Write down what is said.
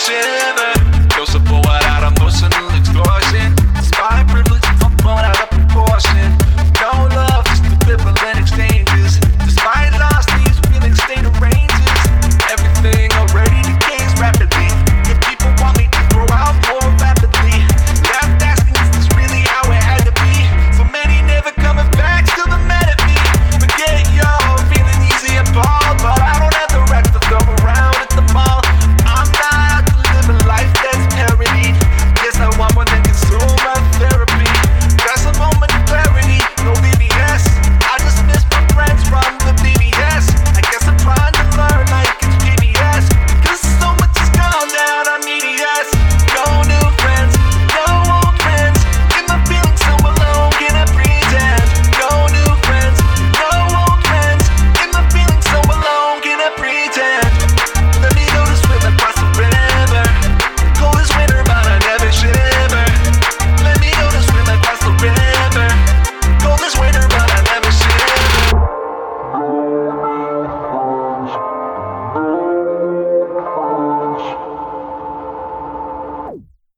shit.